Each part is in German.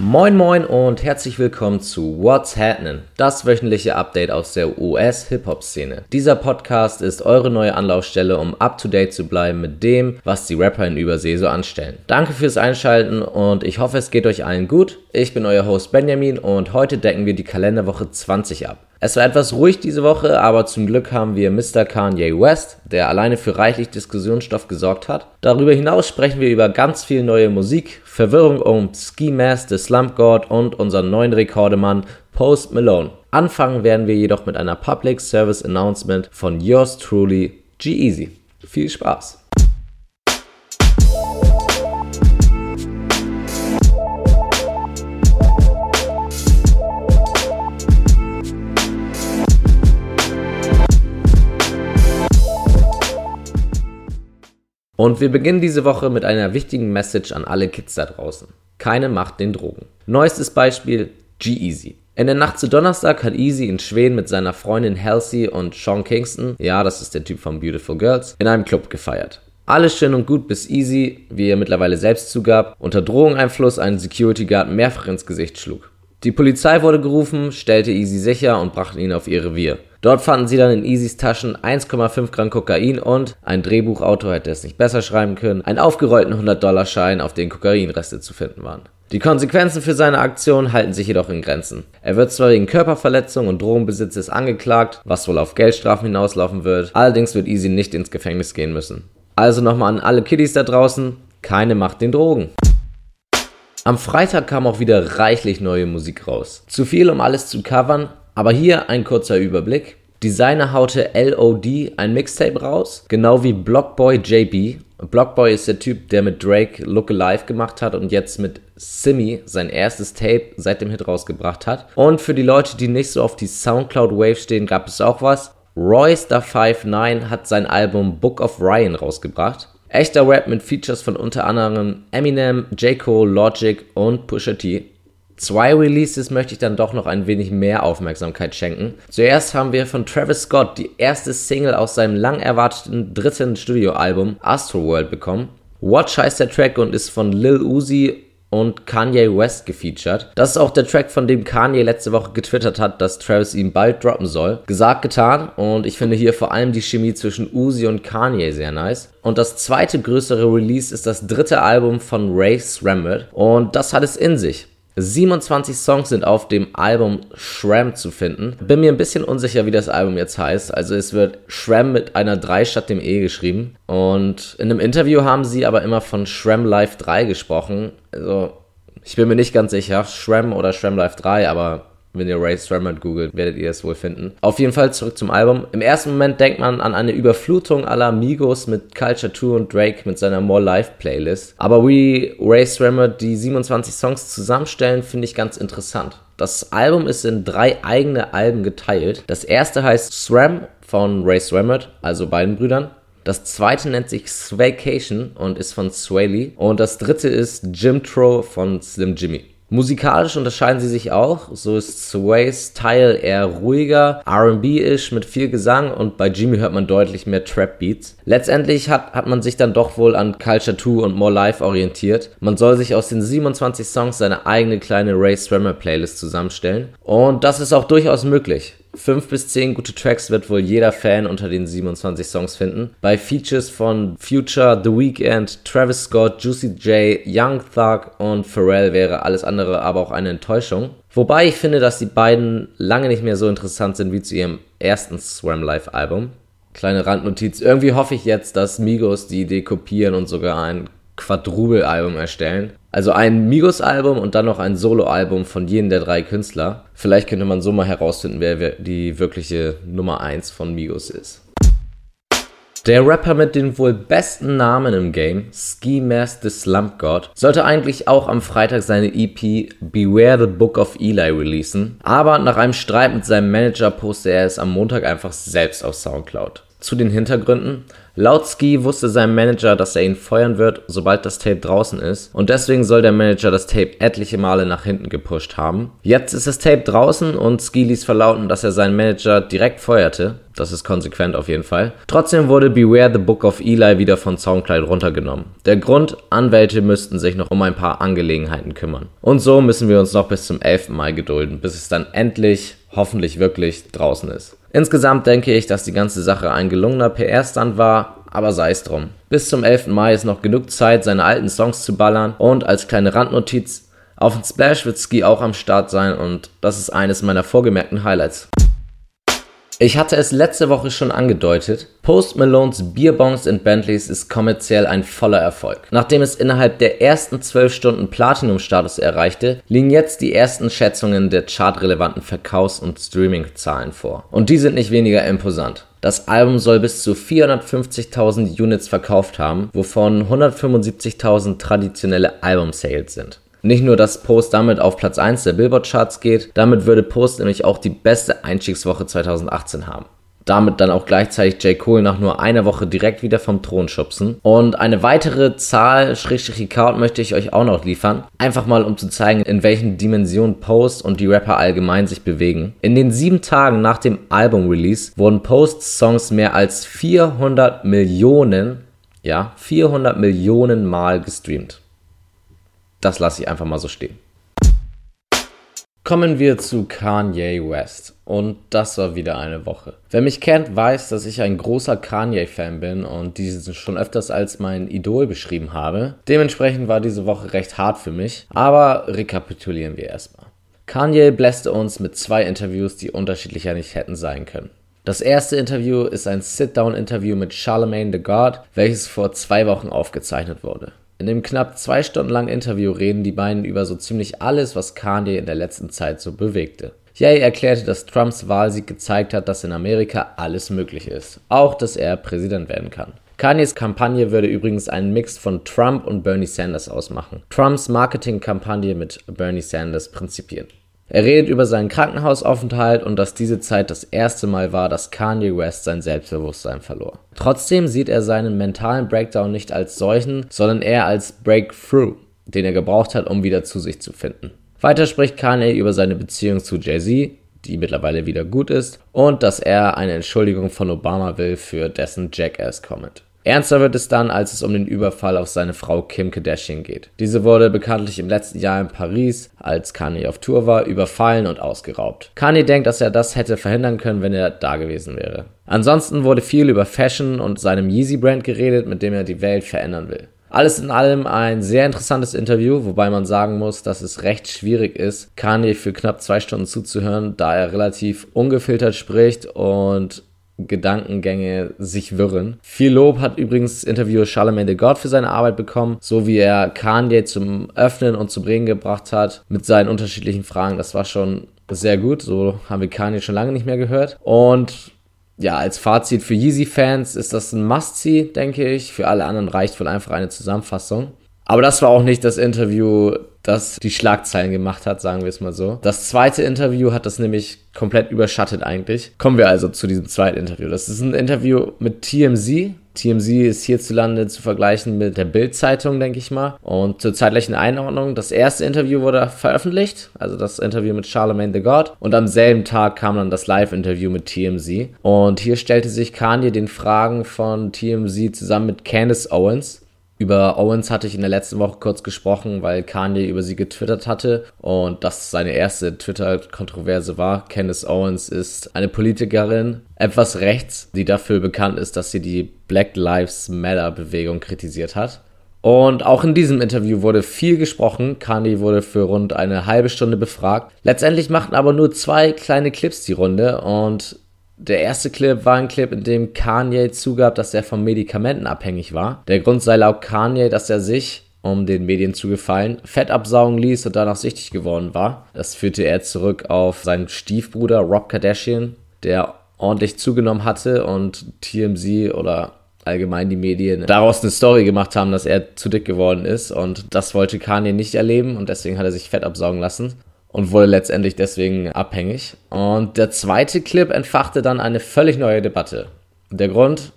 Moin moin und herzlich willkommen zu What's Happening, das wöchentliche Update aus der US-Hip-Hop-Szene. Dieser Podcast ist eure neue Anlaufstelle, um up-to-date zu bleiben mit dem, was die Rapper in Übersee so anstellen. Danke fürs Einschalten und ich hoffe, es geht euch allen gut. Ich bin euer Host Benjamin und heute decken wir die Kalenderwoche 20 ab. Es war etwas ruhig diese Woche, aber zum Glück haben wir Mr. Kanye West, der alleine für reichlich Diskussionsstoff gesorgt hat. Darüber hinaus sprechen wir über ganz viel neue Musik, Verwirrung um Ski Mask, The Slump God und unseren neuen Rekordemann Post Malone. Anfangen werden wir jedoch mit einer Public Service Announcement von yours truly, G-Eazy. Viel Spaß! Und wir beginnen diese Woche mit einer wichtigen Message an alle Kids da draußen. Keine Macht den Drogen. Neuestes Beispiel G-Easy. In der Nacht zu Donnerstag hat Easy in Schweden mit seiner Freundin Halsey und Sean Kingston, ja, das ist der Typ von Beautiful Girls, in einem Club gefeiert. Alles schön und gut, bis Easy, wie er mittlerweile selbst zugab, unter Drogeneinfluss einen Security Guard mehrfach ins Gesicht schlug. Die Polizei wurde gerufen, stellte Easy sicher und brachte ihn auf ihr Revier. Dort fanden sie dann in Easys Taschen 1,5 Gramm Kokain und, ein Drehbuchautor hätte es nicht besser schreiben können, einen aufgerollten 100-Dollar-Schein, auf den Kokainreste zu finden waren. Die Konsequenzen für seine Aktion halten sich jedoch in Grenzen. Er wird zwar wegen Körperverletzung und Drogenbesitzes angeklagt, was wohl auf Geldstrafen hinauslaufen wird, allerdings wird Easy nicht ins Gefängnis gehen müssen. Also nochmal an alle Kiddies da draußen, keine Macht den Drogen. Am Freitag kam auch wieder reichlich neue Musik raus. Zu viel, um alles zu covern, aber hier ein kurzer Überblick. Designer haute LOD ein Mixtape raus, genau wie Blockboy JB. Blockboy ist der Typ, der mit Drake Look Alive gemacht hat und jetzt mit Simi sein erstes Tape seit dem Hit rausgebracht hat. Und für die Leute, die nicht so auf die Soundcloud Wave stehen, gab es auch was. Royster 59 hat sein Album Book of Ryan rausgebracht. Echter Rap mit Features von unter anderem Eminem, J. Cole, Logic und Pusha T. Zwei Releases möchte ich dann doch noch ein wenig mehr Aufmerksamkeit schenken. Zuerst haben wir von Travis Scott die erste Single aus seinem lang erwarteten dritten Studioalbum Astroworld bekommen. Watch heißt der Track und ist von Lil Uzi und Kanye West gefeatured. Das ist auch der Track, von dem Kanye letzte Woche getwittert hat, dass Travis ihn bald droppen soll. Gesagt, getan und ich finde hier vor allem die Chemie zwischen Uzi und Kanye sehr nice. Und das zweite größere Release ist das dritte Album von Ray Sremmerd und das hat es in sich. 27 Songs sind auf dem Album Shram zu finden. Bin mir ein bisschen unsicher, wie das Album jetzt heißt. Also es wird Shram mit einer 3 statt dem E geschrieben. Und in einem Interview haben sie aber immer von Shram Live 3 gesprochen. Also ich bin mir nicht ganz sicher, Shram oder Shram Live 3, aber wenn ihr Ray Sremmerd googelt, werdet ihr es wohl finden. Auf jeden Fall zurück zum Album. Im ersten Moment denkt man an eine Überflutung aller Migos mit Culture 2 und Drake mit seiner More Life Playlist. Aber wie Ray Sremmerd die 27 Songs zusammenstellen, finde ich ganz interessant. Das Album ist in drei eigene Alben geteilt. Das erste heißt Sram von Ray Sremmerd, also beiden Brüdern. Das zweite nennt sich Swaycation und ist von Swaley. Und das dritte ist Jim Tro von Slim Jimmy. Musikalisch unterscheiden sie sich auch. So ist Sways Style eher ruhiger, RB-isch mit viel Gesang und bei Jimmy hört man deutlich mehr Trap-Beats. Letztendlich hat, hat man sich dann doch wohl an Culture 2 und More Life orientiert. Man soll sich aus den 27 Songs seine eigene kleine Ray Swimmer Playlist zusammenstellen. Und das ist auch durchaus möglich. 5 bis 10 gute Tracks wird wohl jeder Fan unter den 27 Songs finden. Bei Features von Future, The Weeknd, Travis Scott, Juicy J, Young Thug und Pharrell wäre alles andere aber auch eine Enttäuschung. Wobei ich finde, dass die beiden lange nicht mehr so interessant sind wie zu ihrem ersten Swam Live Album. Kleine Randnotiz. Irgendwie hoffe ich jetzt, dass Migos die Idee kopieren und sogar ein Quadruple-Album erstellen. Also ein Migos-Album und dann noch ein Solo-Album von jedem der drei Künstler. Vielleicht könnte man so mal herausfinden, wer die wirkliche Nummer 1 von Migos ist. Der Rapper mit den wohl besten Namen im Game, Ski Mask the Slump God, sollte eigentlich auch am Freitag seine EP Beware the Book of Eli releasen, aber nach einem Streit mit seinem Manager postet er es am Montag einfach selbst auf Soundcloud. Zu den Hintergründen. Laut Ski wusste sein Manager, dass er ihn feuern wird, sobald das Tape draußen ist. Und deswegen soll der Manager das Tape etliche Male nach hinten gepusht haben. Jetzt ist das Tape draußen und Ski ließ verlauten, dass er seinen Manager direkt feuerte. Das ist konsequent auf jeden Fall. Trotzdem wurde Beware the Book of Eli wieder von Soundcloud runtergenommen. Der Grund, Anwälte müssten sich noch um ein paar Angelegenheiten kümmern. Und so müssen wir uns noch bis zum 11. Mai gedulden, bis es dann endlich, hoffentlich wirklich draußen ist. Insgesamt denke ich, dass die ganze Sache ein gelungener PR-Stand war, aber sei es drum. Bis zum 11. Mai ist noch genug Zeit, seine alten Songs zu ballern und als kleine Randnotiz, auf dem Splash wird Ski auch am Start sein und das ist eines meiner vorgemerkten Highlights. Ich hatte es letzte Woche schon angedeutet. Post Malones Beerbongs and Bentleys ist kommerziell ein voller Erfolg. Nachdem es innerhalb der ersten 12 Stunden Platinum-Status erreichte, liegen jetzt die ersten Schätzungen der chartrelevanten Verkaufs- und Streaming-Zahlen vor. Und die sind nicht weniger imposant. Das Album soll bis zu 450.000 Units verkauft haben, wovon 175.000 traditionelle Album-Sales sind. Nicht nur, dass Post damit auf Platz 1 der Billboard-Charts geht, damit würde Post nämlich auch die beste Einstiegswoche 2018 haben. Damit dann auch gleichzeitig J. Cole nach nur einer Woche direkt wieder vom Thron schubsen. Und eine weitere Zahl, Schrägstrich Rekord, möchte ich euch auch noch liefern. Einfach mal, um zu zeigen, in welchen Dimensionen Post und die Rapper allgemein sich bewegen. In den sieben Tagen nach dem Album-Release wurden Posts Songs mehr als 400 Millionen, ja, 400 Millionen Mal gestreamt. Das lasse ich einfach mal so stehen. Kommen wir zu Kanye West. Und das war wieder eine Woche. Wer mich kennt, weiß, dass ich ein großer Kanye-Fan bin und diesen schon öfters als mein Idol beschrieben habe. Dementsprechend war diese Woche recht hart für mich. Aber rekapitulieren wir erstmal. Kanye bläste uns mit zwei Interviews, die unterschiedlicher nicht hätten sein können. Das erste Interview ist ein Sit-Down-Interview mit Charlemagne the God, welches vor zwei Wochen aufgezeichnet wurde. In dem knapp zwei Stunden langen Interview reden die beiden über so ziemlich alles, was Kanye in der letzten Zeit so bewegte. Ye erklärte, dass Trumps Wahlsieg gezeigt hat, dass in Amerika alles möglich ist. Auch, dass er Präsident werden kann. Kanyes Kampagne würde übrigens einen Mix von Trump und Bernie Sanders ausmachen. Trumps Marketingkampagne mit Bernie Sanders Prinzipien. Er redet über seinen Krankenhausaufenthalt und dass diese Zeit das erste Mal war, dass Kanye West sein Selbstbewusstsein verlor. Trotzdem sieht er seinen mentalen Breakdown nicht als solchen, sondern eher als Breakthrough, den er gebraucht hat, um wieder zu sich zu finden. Weiter spricht Kanye über seine Beziehung zu Jay-Z, die mittlerweile wieder gut ist, und dass er eine Entschuldigung von Obama will für dessen Jackass-Comment. Ernster wird es dann, als es um den Überfall auf seine Frau Kim Kardashian geht. Diese wurde bekanntlich im letzten Jahr in Paris, als Kanye auf Tour war, überfallen und ausgeraubt. Kanye denkt, dass er das hätte verhindern können, wenn er da gewesen wäre. Ansonsten wurde viel über Fashion und seinem Yeezy-Brand geredet, mit dem er die Welt verändern will. Alles in allem ein sehr interessantes Interview, wobei man sagen muss, dass es recht schwierig ist, Kanye für knapp zwei Stunden zuzuhören, da er relativ ungefiltert spricht und Gedankengänge sich wirren. Viel Lob hat übrigens Interviewer Charlemagne the God für seine Arbeit bekommen, so wie er Kanye zum Öffnen und zum Reden gebracht hat mit seinen unterschiedlichen Fragen. Das war schon sehr gut. So haben wir Kanye schon lange nicht mehr gehört. Und ja, als Fazit für Yeezy-Fans ist das ein Must-See, denke ich. Für alle anderen reicht wohl einfach eine Zusammenfassung. Aber das war auch nicht das Interview, das die Schlagzeilen gemacht hat, sagen wir es mal so. Das zweite Interview hat das nämlich komplett überschattet eigentlich. Kommen wir also zu diesem zweiten Interview. Das ist ein Interview mit TMZ. TMZ ist hierzulande zu vergleichen mit der Bild-Zeitung, denke ich mal. Und zur zeitlichen Einordnung, das erste Interview wurde veröffentlicht, also das Interview mit Charlemagne the God. Und am selben Tag kam dann das Live-Interview mit TMZ. Und hier stellte sich Kanye den Fragen von TMZ zusammen mit Candace Owens. Über Owens hatte ich in der letzten Woche kurz gesprochen, weil Kanye über sie getwittert hatte und das seine erste Twitter-Kontroverse war. Candace Owens ist eine Politikerin, etwas rechts, die dafür bekannt ist, dass sie die Black Lives Matter-Bewegung kritisiert hat. Und auch in diesem Interview wurde viel gesprochen. Kanye wurde für rund eine halbe Stunde befragt. Letztendlich machten aber nur zwei kleine Clips die Runde und der erste Clip war ein Clip, in dem Kanye zugab, dass er von Medikamenten abhängig war. Der Grund sei laut Kanye, dass er sich, um den Medien zu gefallen, Fett absaugen ließ und danach süchtig geworden war. Das führte er zurück auf seinen Stiefbruder Rob Kardashian, der ordentlich zugenommen hatte und TMZ oder allgemein die Medien daraus eine Story gemacht haben, dass er zu dick geworden ist und das wollte Kanye nicht erleben und deswegen hat er sich Fett absaugen lassen und wurde letztendlich deswegen abhängig. Und der zweite Clip entfachte dann eine völlig neue Debatte. Der Grund,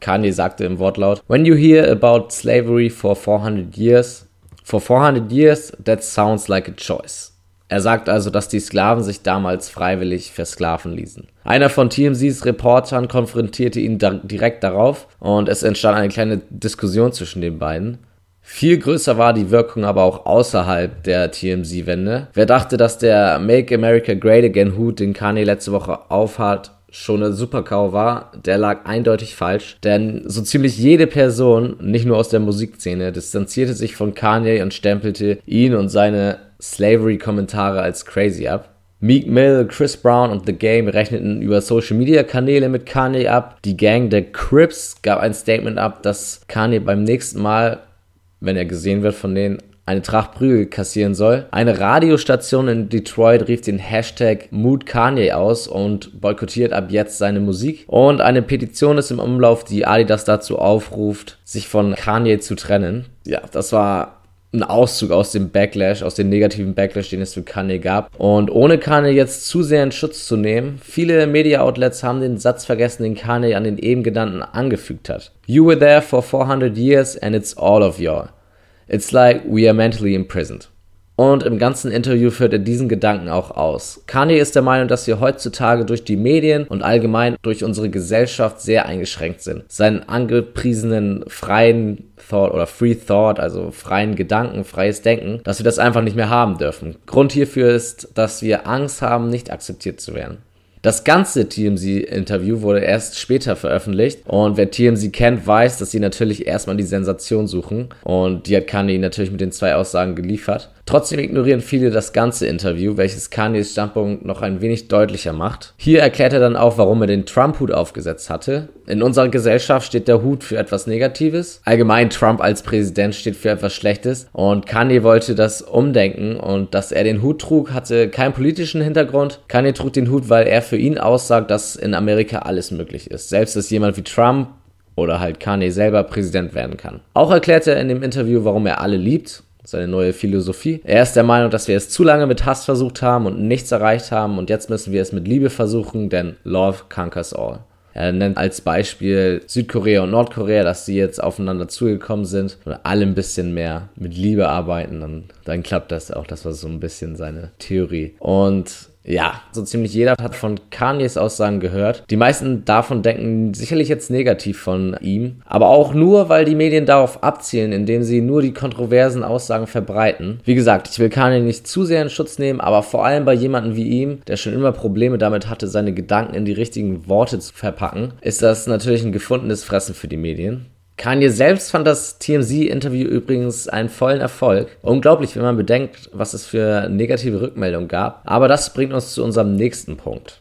Kanye sagte im Wortlaut, When you hear about slavery for 400 years, for 400 years, that sounds like a choice. Er sagt also, dass die Sklaven sich damals freiwillig versklaven ließen. Einer von TMZs Reportern konfrontierte ihn da direkt darauf und es entstand eine kleine Diskussion zwischen den beiden. Viel größer war die Wirkung aber auch außerhalb der TMZ-Wände. Wer dachte, dass der Make America Great Again Hut, den Kanye letzte Woche aufhat, schon eine Supercow war, der lag eindeutig falsch, denn so ziemlich jede Person, nicht nur aus der Musikszene, distanzierte sich von Kanye und stempelte ihn und seine Slavery-Kommentare als crazy ab. Meek Mill, Chris Brown und The Game rechneten über Social Media Kanäle mit Kanye ab. Die Gang der Crips gab ein Statement ab, dass Kanye beim nächsten Mal, wenn er gesehen wird von denen, eine Tracht Prügel kassieren soll. Eine Radiostation in Detroit rief den Hashtag Mood Kanye aus und boykottiert ab jetzt seine Musik. Und eine Petition ist im Umlauf, die Adidas dazu aufruft, sich von Kanye zu trennen. Ja, das war ein Auszug aus dem Backlash, aus dem negativen Backlash, den es für Kanye gab. Und ohne Kanye jetzt zu sehr in Schutz zu nehmen, viele Media-Outlets haben den Satz vergessen, den Kanye an den eben genannten angefügt hat. You were there for 400 years and it's all of your. It's like we are mentally imprisoned. Und im ganzen Interview führt er diesen Gedanken auch aus. Kanye ist der Meinung, dass wir heutzutage durch die Medien und allgemein durch unsere Gesellschaft sehr eingeschränkt sind. Seinen angepriesenen freien Thought oder Free Thought, also freien Gedanken, freies Denken, dass wir das einfach nicht mehr haben dürfen. Grund hierfür ist, dass wir Angst haben, nicht akzeptiert zu werden. Das ganze TMZ-Interview wurde erst später veröffentlicht und wer TMZ kennt, weiß, dass sie natürlich erstmal die Sensation suchen und die hat Kanye natürlich mit den zwei Aussagen geliefert. Trotzdem ignorieren viele das ganze Interview, welches Kanyes Standpunkt noch ein wenig deutlicher macht. Hier erklärt er dann auch, warum er den Trump-Hut aufgesetzt hatte. In unserer Gesellschaft steht der Hut für etwas Negatives. Allgemein Trump als Präsident steht für etwas Schlechtes. Und Kanye wollte das umdenken und dass er den Hut trug, hatte keinen politischen Hintergrund. Kanye trug den Hut, weil er für ihn aussagt, dass in Amerika alles möglich ist. Selbst dass jemand wie Trump oder halt Kanye selber Präsident werden kann. Auch erklärt er in dem Interview, warum er alle liebt seine neue Philosophie. Er ist der Meinung, dass wir es zu lange mit Hass versucht haben und nichts erreicht haben und jetzt müssen wir es mit Liebe versuchen, denn Love conquers all. Er nennt als Beispiel Südkorea und Nordkorea, dass sie jetzt aufeinander zugekommen sind und alle ein bisschen mehr mit Liebe arbeiten, dann, dann klappt das auch. Das war so ein bisschen seine Theorie. Und ja, so ziemlich jeder hat von Kanyes Aussagen gehört. Die meisten davon denken sicherlich jetzt negativ von ihm, aber auch nur, weil die Medien darauf abzielen, indem sie nur die kontroversen Aussagen verbreiten. Wie gesagt, ich will Kanye nicht zu sehr in Schutz nehmen, aber vor allem bei jemandem wie ihm, der schon immer Probleme damit hatte, seine Gedanken in die richtigen Worte zu verpacken, ist das natürlich ein gefundenes Fressen für die Medien. Kanye selbst fand das TMZ-Interview übrigens einen vollen Erfolg. Unglaublich, wenn man bedenkt, was es für negative Rückmeldungen gab. Aber das bringt uns zu unserem nächsten Punkt.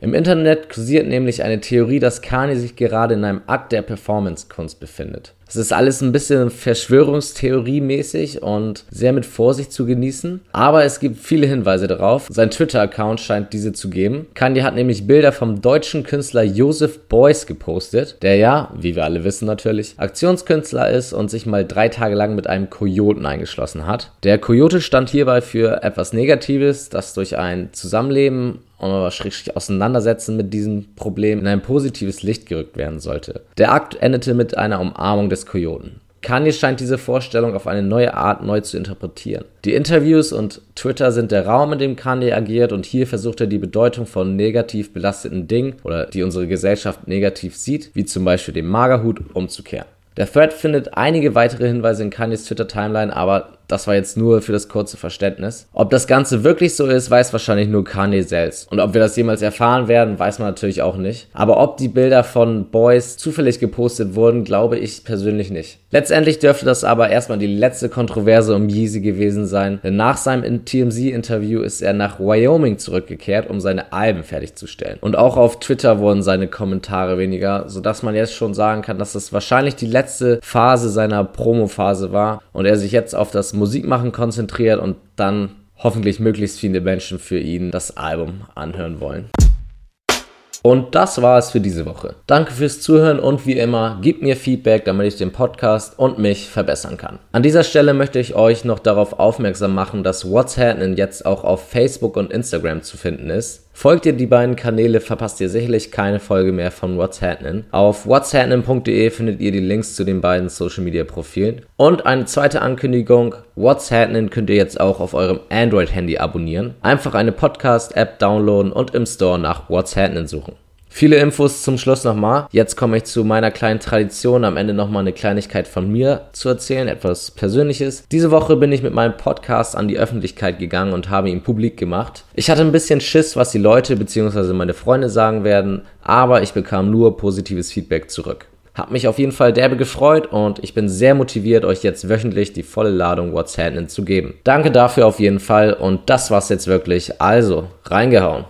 Im Internet kursiert nämlich eine Theorie, dass Kanye sich gerade in einem Akt der Performance-Kunst befindet. Es ist alles ein bisschen Verschwörungstheorie-mäßig und sehr mit Vorsicht zu genießen. Aber es gibt viele Hinweise darauf. Sein Twitter-Account scheint diese zu geben. Kanye hat nämlich Bilder vom deutschen Künstler Joseph Beuys gepostet, der ja, wie wir alle wissen natürlich, Aktionskünstler ist und sich mal drei Tage lang mit einem Kojoten eingeschlossen hat. Der Kojote stand hierbei für etwas Negatives, das durch ein Zusammenleben oder schrägstrich auseinandersetzen mit diesem Problem in ein positives Licht gerückt werden sollte. Der Akt endete mit einer Umarmung des Kojoten. Kanye scheint diese Vorstellung auf eine neue Art neu zu interpretieren. Die Interviews und Twitter sind der Raum, in dem Kanye agiert und hier versucht er die Bedeutung von negativ belasteten Dingen oder die unsere Gesellschaft negativ sieht, wie zum Beispiel dem Magerhut, umzukehren. Der Thread findet einige weitere Hinweise in Kanyes Twitter-Timeline, aber das war jetzt nur für das kurze Verständnis. Ob das Ganze wirklich so ist, weiß wahrscheinlich nur Kanye selbst. Und ob wir das jemals erfahren werden, weiß man natürlich auch nicht. Aber ob die Bilder von Boys zufällig gepostet wurden, glaube ich persönlich nicht. Letztendlich dürfte das aber erstmal die letzte Kontroverse um Yeezy gewesen sein, denn nach seinem TMZ-Interview ist er nach Wyoming zurückgekehrt, um seine Alben fertigzustellen. Und auch auf Twitter wurden seine Kommentare weniger, sodass man jetzt schon sagen kann, dass das wahrscheinlich die letzte Phase seiner Promo-Phase war und er sich jetzt auf das Musikmachen konzentriert und dann hoffentlich möglichst viele Menschen für ihn das Album anhören wollen. Und das war es für diese Woche. Danke fürs Zuhören und wie immer, gebt mir Feedback, damit ich den Podcast und mich verbessern kann. An dieser Stelle möchte ich euch noch darauf aufmerksam machen, dass What's Happening jetzt auch auf Facebook und Instagram zu finden ist. Folgt ihr die beiden Kanäle, verpasst ihr sicherlich keine Folge mehr von What's Happening. Auf what'shappening.de findet ihr die Links zu den beiden Social Media Profilen. Und eine zweite Ankündigung, What's Happening könnt ihr jetzt auch auf eurem Android-Handy abonnieren. Einfach eine Podcast-App downloaden und im Store nach What's Happening suchen. Viele Infos zum Schluss nochmal. Jetzt komme ich zu meiner kleinen Tradition, am Ende nochmal eine Kleinigkeit von mir zu erzählen, etwas Persönliches. Diese Woche bin ich mit meinem Podcast an die Öffentlichkeit gegangen und habe ihn publik gemacht. Ich hatte ein bisschen Schiss, was die Leute bzw. meine Freunde sagen werden, aber ich bekam nur positives Feedback zurück. Hab mich auf jeden Fall derbe gefreut und ich bin sehr motiviert, euch jetzt wöchentlich die volle Ladung What's Happening zu geben. Danke dafür auf jeden Fall und das war's jetzt wirklich. Also, reingehauen.